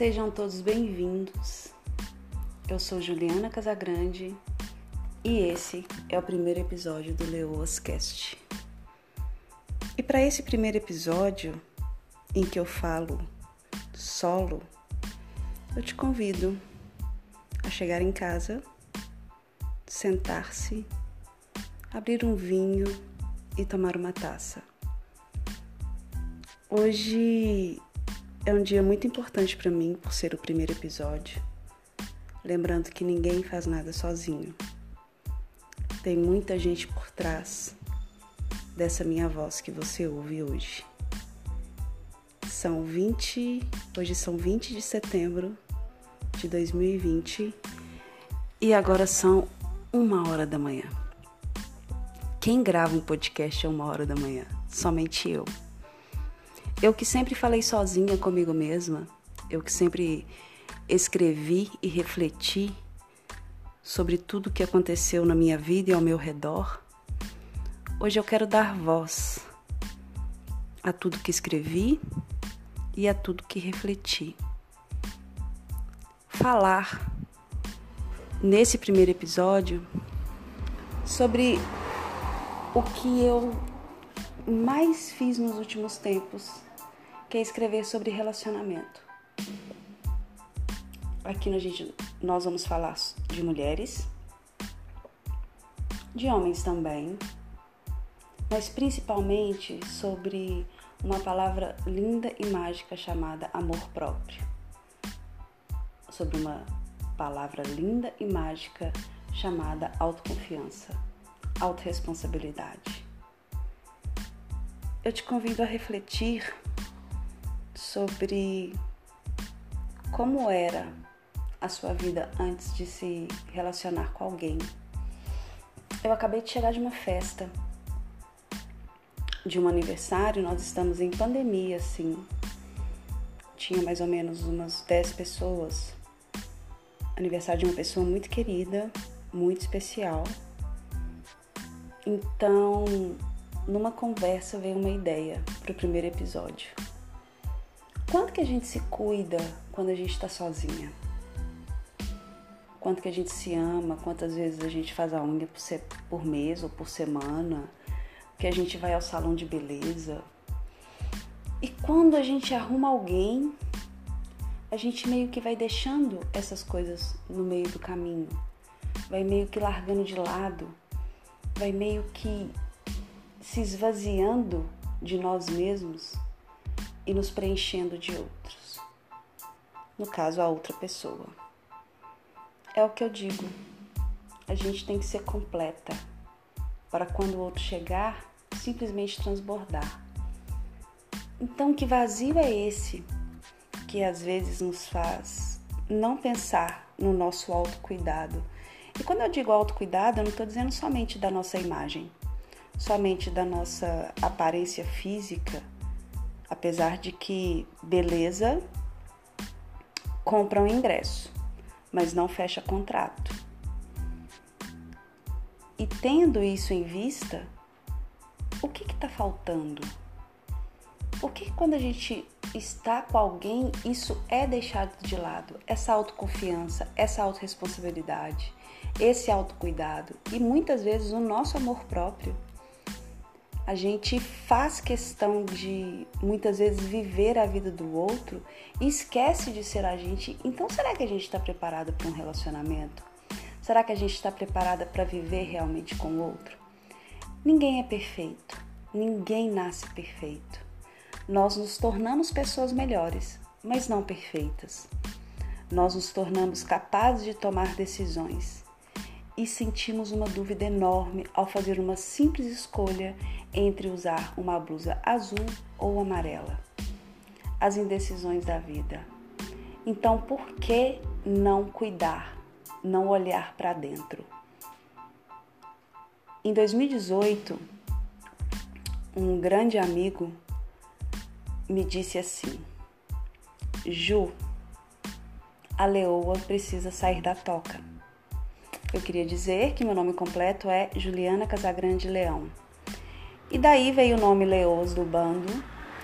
Sejam todos bem-vindos. Eu sou Juliana Casagrande e esse é o primeiro episódio do Leoas Cast. E para esse primeiro episódio, em que eu falo solo, eu te convido a chegar em casa, sentar-se, abrir um vinho e tomar uma taça. Hoje é um dia muito importante para mim por ser o primeiro episódio. Lembrando que ninguém faz nada sozinho. Tem muita gente por trás dessa minha voz que você ouve hoje. São 20, hoje são 20 de setembro de 2020 e agora são uma hora da manhã. Quem grava um podcast é uma hora da manhã? Somente eu. Eu que sempre falei sozinha comigo mesma, eu que sempre escrevi e refleti sobre tudo que aconteceu na minha vida e ao meu redor, hoje eu quero dar voz a tudo que escrevi e a tudo que refleti. Falar nesse primeiro episódio sobre o que eu mais fiz nos últimos tempos que é escrever sobre relacionamento. Aqui nós vamos falar de mulheres, de homens também, mas principalmente sobre uma palavra linda e mágica chamada amor próprio. Sobre uma palavra linda e mágica chamada autoconfiança, autorresponsabilidade. Eu te convido a refletir sobre como era a sua vida antes de se relacionar com alguém. Eu acabei de chegar de uma festa, de um aniversário, nós estamos em pandemia, assim. Tinha mais ou menos umas 10 pessoas. Aniversário de uma pessoa muito querida, muito especial. Então, numa conversa veio uma ideia para o primeiro episódio. Quanto que a gente se cuida quando a gente está sozinha? Quanto que a gente se ama? Quantas vezes a gente faz a unha por, por mês ou por semana? Que a gente vai ao salão de beleza? E quando a gente arruma alguém, a gente meio que vai deixando essas coisas no meio do caminho, vai meio que largando de lado, vai meio que se esvaziando de nós mesmos e nos preenchendo de outros. No caso, a outra pessoa. É o que eu digo. A gente tem que ser completa para quando o outro chegar, simplesmente transbordar. Então, que vazio é esse que às vezes nos faz não pensar no nosso autocuidado? E quando eu digo autocuidado, eu não estou dizendo somente da nossa imagem, somente da nossa aparência física, apesar de que beleza compra um ingresso, mas não fecha contrato. E tendo isso em vista, o que está faltando? Por que quando a gente está com alguém, isso é deixado de lado? Essa autoconfiança, essa autorresponsabilidade, esse autocuidado e muitas vezes o nosso amor próprio a gente faz questão de muitas vezes viver a vida do outro e esquece de ser a gente. Então, será que a gente está preparado para um relacionamento? Será que a gente está preparada para viver realmente com o outro? Ninguém é perfeito, ninguém nasce perfeito. Nós nos tornamos pessoas melhores, mas não perfeitas. Nós nos tornamos capazes de tomar decisões e sentimos uma dúvida enorme ao fazer uma simples escolha entre usar uma blusa azul ou amarela. As indecisões da vida. Então, por que não cuidar, não olhar para dentro? Em 2018, um grande amigo me disse assim: Ju, a leoa precisa sair da toca. Eu queria dizer que meu nome completo é Juliana Casagrande Leão. E daí veio o nome Leoas do bando,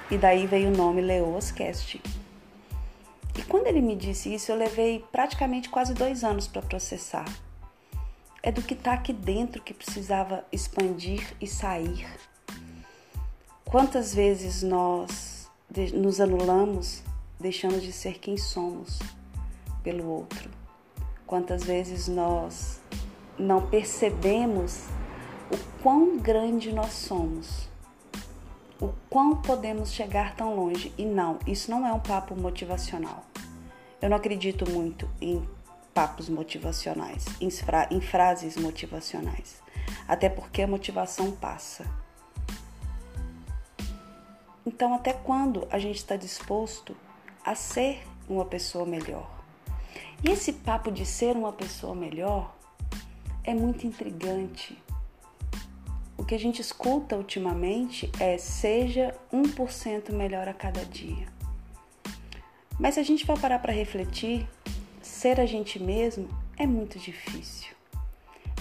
e daí veio o nome Leoas Cast. E quando ele me disse isso, eu levei praticamente quase dois anos para processar. É do que está aqui dentro que precisava expandir e sair. Quantas vezes nós nos anulamos, deixando de ser quem somos pelo outro? Quantas vezes nós não percebemos o quão grande nós somos, o quão podemos chegar tão longe. E não, isso não é um papo motivacional. Eu não acredito muito em papos motivacionais, em, fra em frases motivacionais, até porque a motivação passa. Então, até quando a gente está disposto a ser uma pessoa melhor? E esse papo de ser uma pessoa melhor é muito intrigante. O que a gente escuta ultimamente é seja 1% melhor a cada dia. Mas se a gente for parar para refletir, ser a gente mesmo é muito difícil.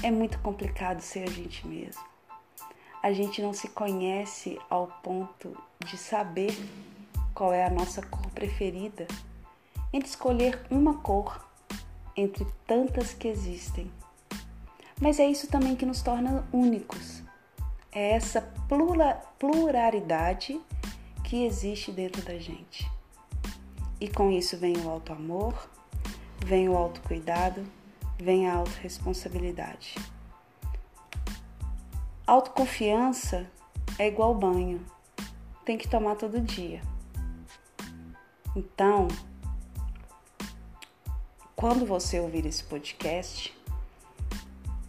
É muito complicado ser a gente mesmo. A gente não se conhece ao ponto de saber qual é a nossa cor preferida, entre escolher uma cor entre tantas que existem. Mas é isso também que nos torna únicos. É essa pluralidade que existe dentro da gente. E com isso vem o auto amor, vem o autocuidado, vem a autorresponsabilidade. Autoconfiança é igual banho, tem que tomar todo dia. Então, quando você ouvir esse podcast,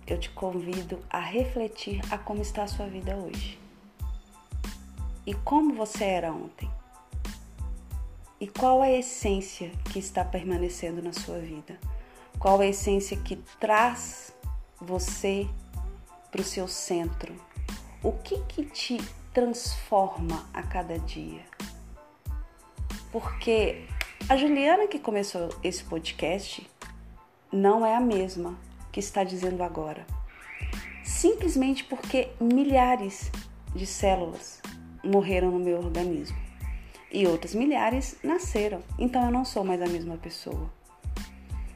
eu te convido a refletir a como está a sua vida hoje. E como você era ontem? E qual a essência que está permanecendo na sua vida? Qual a essência que traz você para o seu centro? O que que te transforma a cada dia? Porque a Juliana que começou esse podcast não é a mesma que está dizendo agora. Simplesmente porque milhares de células morreram no meu organismo e outras milhares nasceram. Então eu não sou mais a mesma pessoa.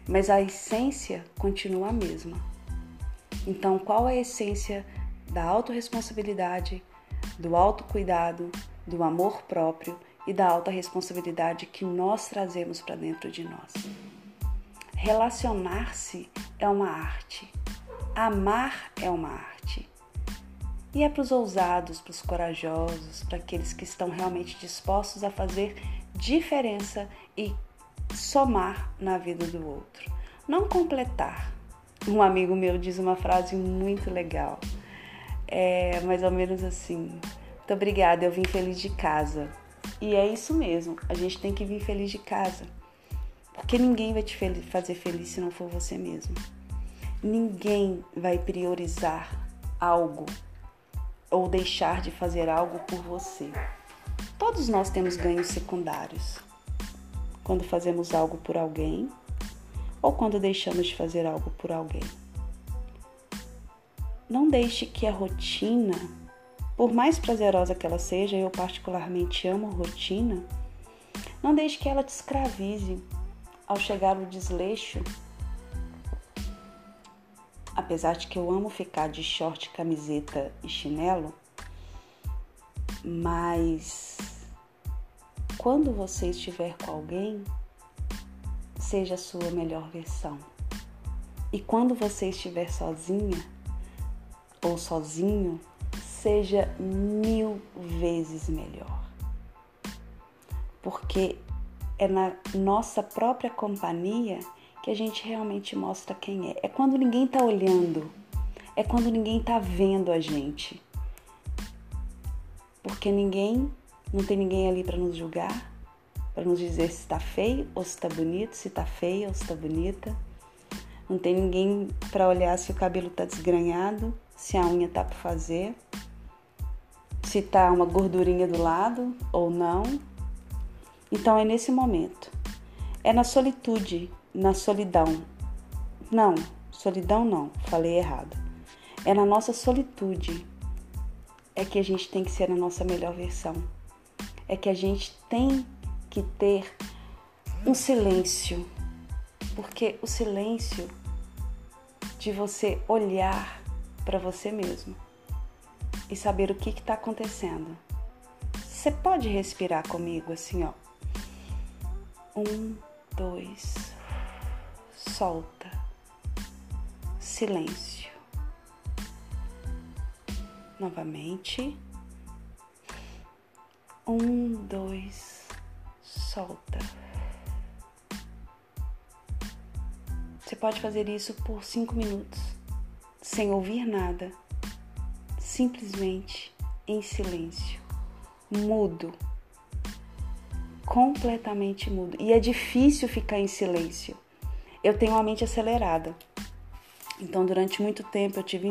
Mas a essência continua a mesma. Então, qual é a essência da autorresponsabilidade, do autocuidado, do amor próprio e da alta responsabilidade que nós trazemos para dentro de nós? Relacionar-se é uma arte. Amar é uma arte. E é para os ousados, para os corajosos, para aqueles que estão realmente dispostos a fazer diferença e somar na vida do outro, não completar. Um amigo meu diz uma frase muito legal, é mais ou menos assim: Muito obrigada, eu vim feliz de casa. E é isso mesmo, a gente tem que vir feliz de casa. Porque ninguém vai te fazer feliz se não for você mesmo. Ninguém vai priorizar algo ou deixar de fazer algo por você. Todos nós temos ganhos secundários. Quando fazemos algo por alguém ou quando deixamos de fazer algo por alguém. Não deixe que a rotina, por mais prazerosa que ela seja, eu particularmente amo rotina, não deixe que ela te escravize ao chegar o desleixo, apesar de que eu amo ficar de short, camiseta e chinelo, mas quando você estiver com alguém, seja a sua melhor versão. E quando você estiver sozinha ou sozinho, seja mil vezes melhor. Porque é na nossa própria companhia que a gente realmente mostra quem é. É quando ninguém tá olhando, é quando ninguém tá vendo a gente. Porque ninguém, não tem ninguém ali para nos julgar, para nos dizer se está feio ou se está bonito, se está feia ou se está bonita. Não tem ninguém para olhar se o cabelo está desgranhado, se a unha tá para fazer, se tá uma gordurinha do lado ou não. Então é nesse momento. É na solitude, na solidão. Não, solidão não, falei errado. É na nossa solitude é que a gente tem que ser a nossa melhor versão. É que a gente tem que ter um silêncio, porque o silêncio de você olhar para você mesmo e saber o que está acontecendo. Você pode respirar comigo assim, ó. Um, dois, solta, silêncio. Novamente. Um, dois, solta. Você pode fazer isso por cinco minutos, sem ouvir nada, simplesmente em silêncio, mudo, completamente mudo. E é difícil ficar em silêncio. Eu tenho a mente acelerada. Então, durante muito tempo eu tive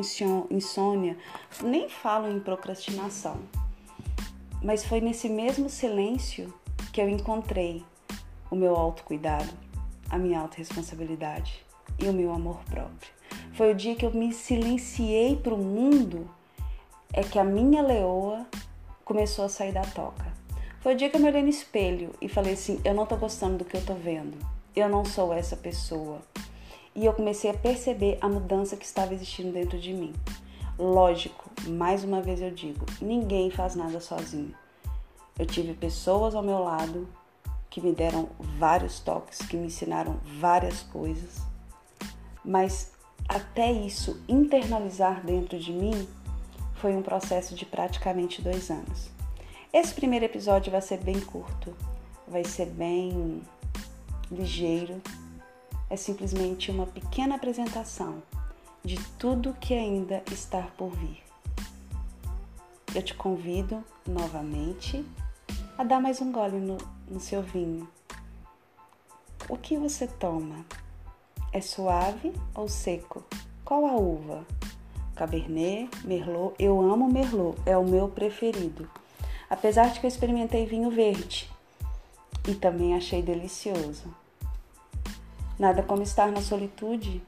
insônia. Nem falo em procrastinação, mas foi nesse mesmo silêncio que eu encontrei o meu autocuidado, a minha autorresponsabilidade e o meu amor próprio. Foi o dia que eu me silenciei para o mundo é que a minha leoa começou a sair da toca. Foi o dia que eu me olhei no espelho e falei assim: eu não tô gostando do que eu tô vendo. Eu não sou essa pessoa. E eu comecei a perceber a mudança que estava existindo dentro de mim. Lógico, mais uma vez eu digo: ninguém faz nada sozinho. Eu tive pessoas ao meu lado que me deram vários toques, que me ensinaram várias coisas, mas até isso internalizar dentro de mim foi um processo de praticamente dois anos. Esse primeiro episódio vai ser bem curto, vai ser bem ligeiro. É simplesmente uma pequena apresentação de tudo que ainda está por vir. Eu te convido novamente a dar mais um gole no, no seu vinho. O que você toma? É suave ou seco? Qual a uva? Cabernet, Merlot. Eu amo Merlot, é o meu preferido apesar de que eu experimentei vinho verde e também achei delicioso. Nada como estar na solitude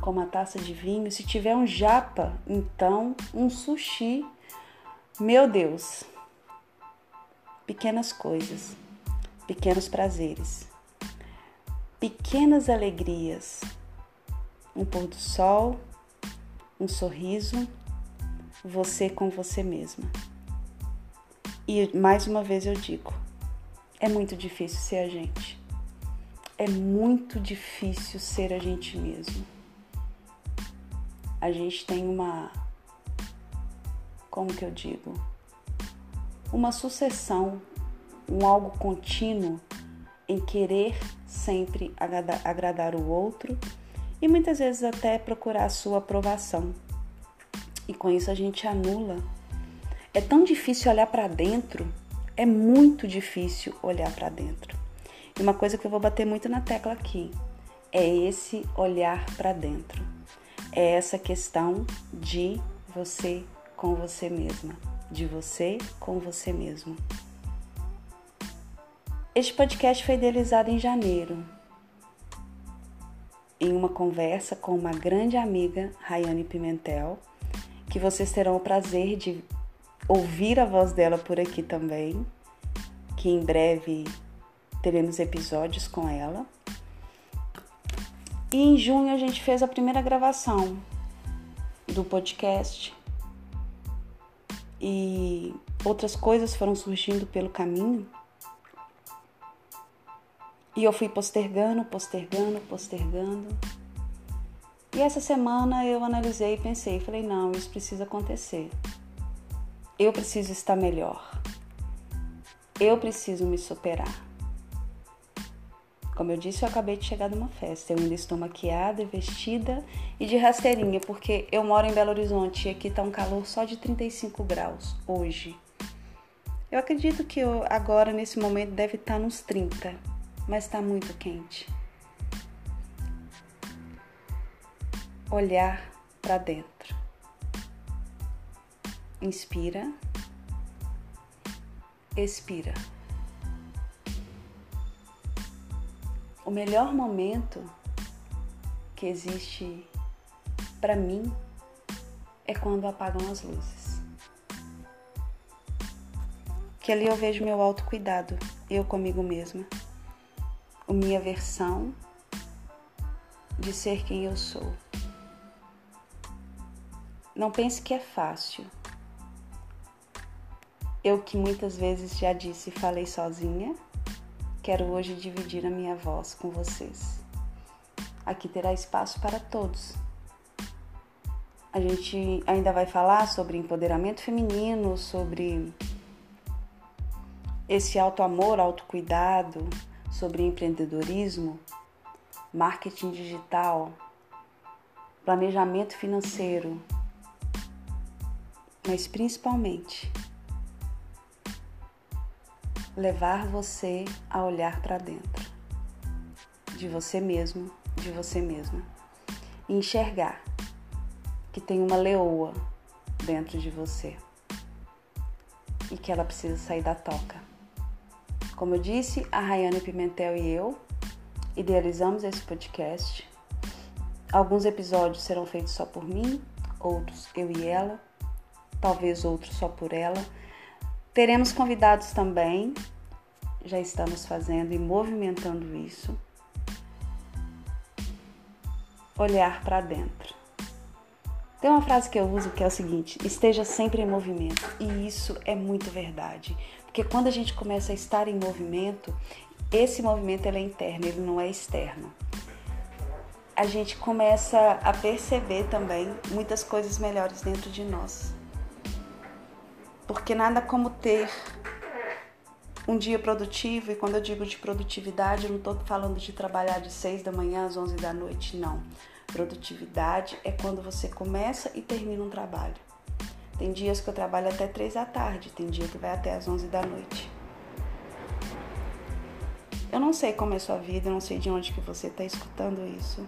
com uma taça de vinho. Se tiver um japa, então um sushi. Meu Deus! Pequenas coisas, pequenos prazeres, pequenas alegrias, um pôr do sol, um sorriso, você com você mesma. E mais uma vez eu digo: é muito difícil ser a gente. É muito difícil ser a gente mesmo. A gente tem uma. Como que eu digo? Uma sucessão, um algo contínuo em querer sempre agradar, agradar o outro e muitas vezes até procurar a sua aprovação. E com isso a gente anula é tão difícil olhar para dentro, é muito difícil olhar para dentro. E uma coisa que eu vou bater muito na tecla aqui é esse olhar para dentro. É essa questão de você com você mesma, de você com você mesmo. Este podcast foi idealizado em janeiro, em uma conversa com uma grande amiga, Rayane Pimentel, que vocês terão o prazer de ouvir a voz dela por aqui também, que em breve teremos episódios com ela. E em junho a gente fez a primeira gravação do podcast e outras coisas foram surgindo pelo caminho. E eu fui postergando, postergando, postergando. E essa semana eu analisei e pensei, falei, não, isso precisa acontecer. Eu preciso estar melhor. Eu preciso me superar. Como eu disse, eu acabei de chegar de uma festa. Eu ainda estou maquiada, vestida e de rasteirinha, porque eu moro em Belo Horizonte e aqui está um calor só de 35 graus hoje. Eu acredito que eu, agora, nesse momento, deve estar nos 30, mas está muito quente. Olhar para dentro. Inspira, expira. O melhor momento que existe para mim é quando apagam as luzes. Que ali eu vejo meu autocuidado, eu comigo mesma. Minha versão de ser quem eu sou. Não pense que é fácil. Eu que muitas vezes já disse e falei sozinha, quero hoje dividir a minha voz com vocês. Aqui terá espaço para todos. A gente ainda vai falar sobre empoderamento feminino, sobre esse auto-amor, autocuidado, sobre empreendedorismo, marketing digital, planejamento financeiro, mas principalmente levar você a olhar para dentro de você mesmo, de você mesma, e enxergar que tem uma leoa dentro de você e que ela precisa sair da toca. Como eu disse, a Rayane Pimentel e eu idealizamos esse podcast. Alguns episódios serão feitos só por mim, outros eu e ela talvez outro só por ela. Teremos convidados também, já estamos fazendo e movimentando isso. Olhar para dentro. Tem uma frase que eu uso que é o seguinte: esteja sempre em movimento. E isso é muito verdade. Porque quando a gente começa a estar em movimento, esse movimento ele é interno, ele não é externo. A gente começa a perceber também muitas coisas melhores dentro de nós porque nada como ter um dia produtivo, e quando eu digo de produtividade, eu não estou falando de trabalhar de 6 da manhã às 11 da noite, não. Produtividade é quando você começa e termina um trabalho. Tem dias que eu trabalho até 3 da tarde, tem dia que vai até às 11 da noite. Eu não sei como é sua vida, eu não sei de onde que você está escutando isso.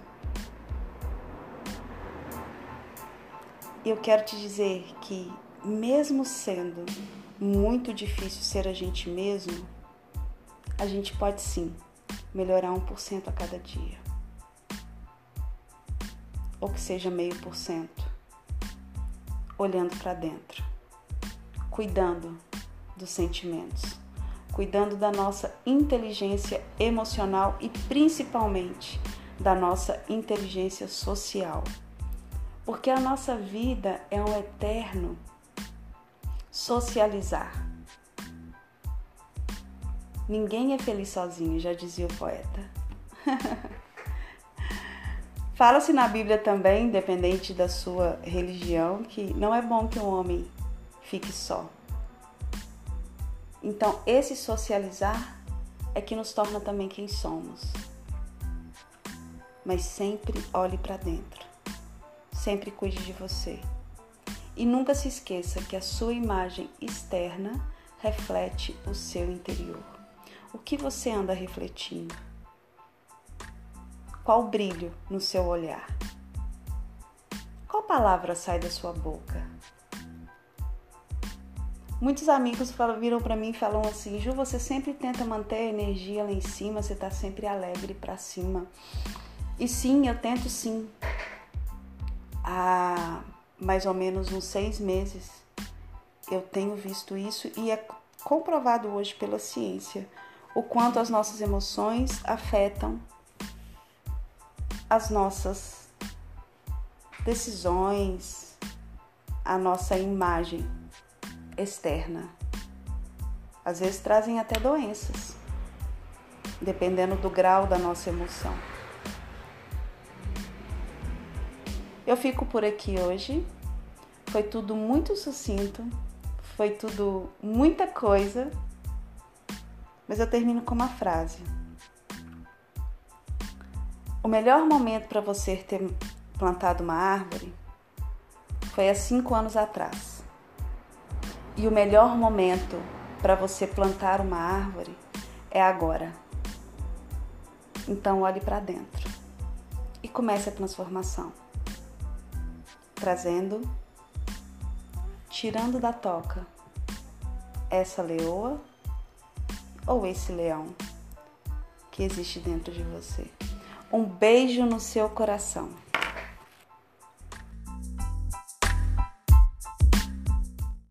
E eu quero te dizer que mesmo sendo muito difícil ser a gente mesmo, a gente pode sim melhorar 1% a cada dia. Ou que seja meio por cento. Olhando para dentro, cuidando dos sentimentos, cuidando da nossa inteligência emocional e principalmente da nossa inteligência social. Porque a nossa vida é um eterno socializar. Ninguém é feliz sozinho, já dizia o poeta. Fala-se na Bíblia também, independente da sua religião, que não é bom que um homem fique só. Então, esse socializar é que nos torna também quem somos. Mas sempre olhe para dentro. Sempre cuide de você. E nunca se esqueça que a sua imagem externa reflete o seu interior. O que você anda refletindo? Qual brilho no seu olhar? Qual palavra sai da sua boca? Muitos amigos falam, viram para mim e falam assim: Ju, você sempre tenta manter a energia lá em cima, você tá sempre alegre para cima. E sim, eu tento sim. Ah, mais ou menos uns seis meses, eu tenho visto isso e é comprovado hoje pela ciência o quanto as nossas emoções afetam as nossas decisões, a nossa imagem externa. Às vezes trazem até doenças, dependendo do grau da nossa emoção. Eu fico por aqui hoje. Foi tudo muito sucinto, foi tudo muita coisa, mas eu termino com uma frase. O melhor momento para você ter plantado uma árvore foi há cinco anos atrás. E o melhor momento para você plantar uma árvore é agora. Então olhe para dentro e comece a transformação trazendo, tirando da toca essa leoa ou esse leão que existe dentro de você. Um beijo no seu coração.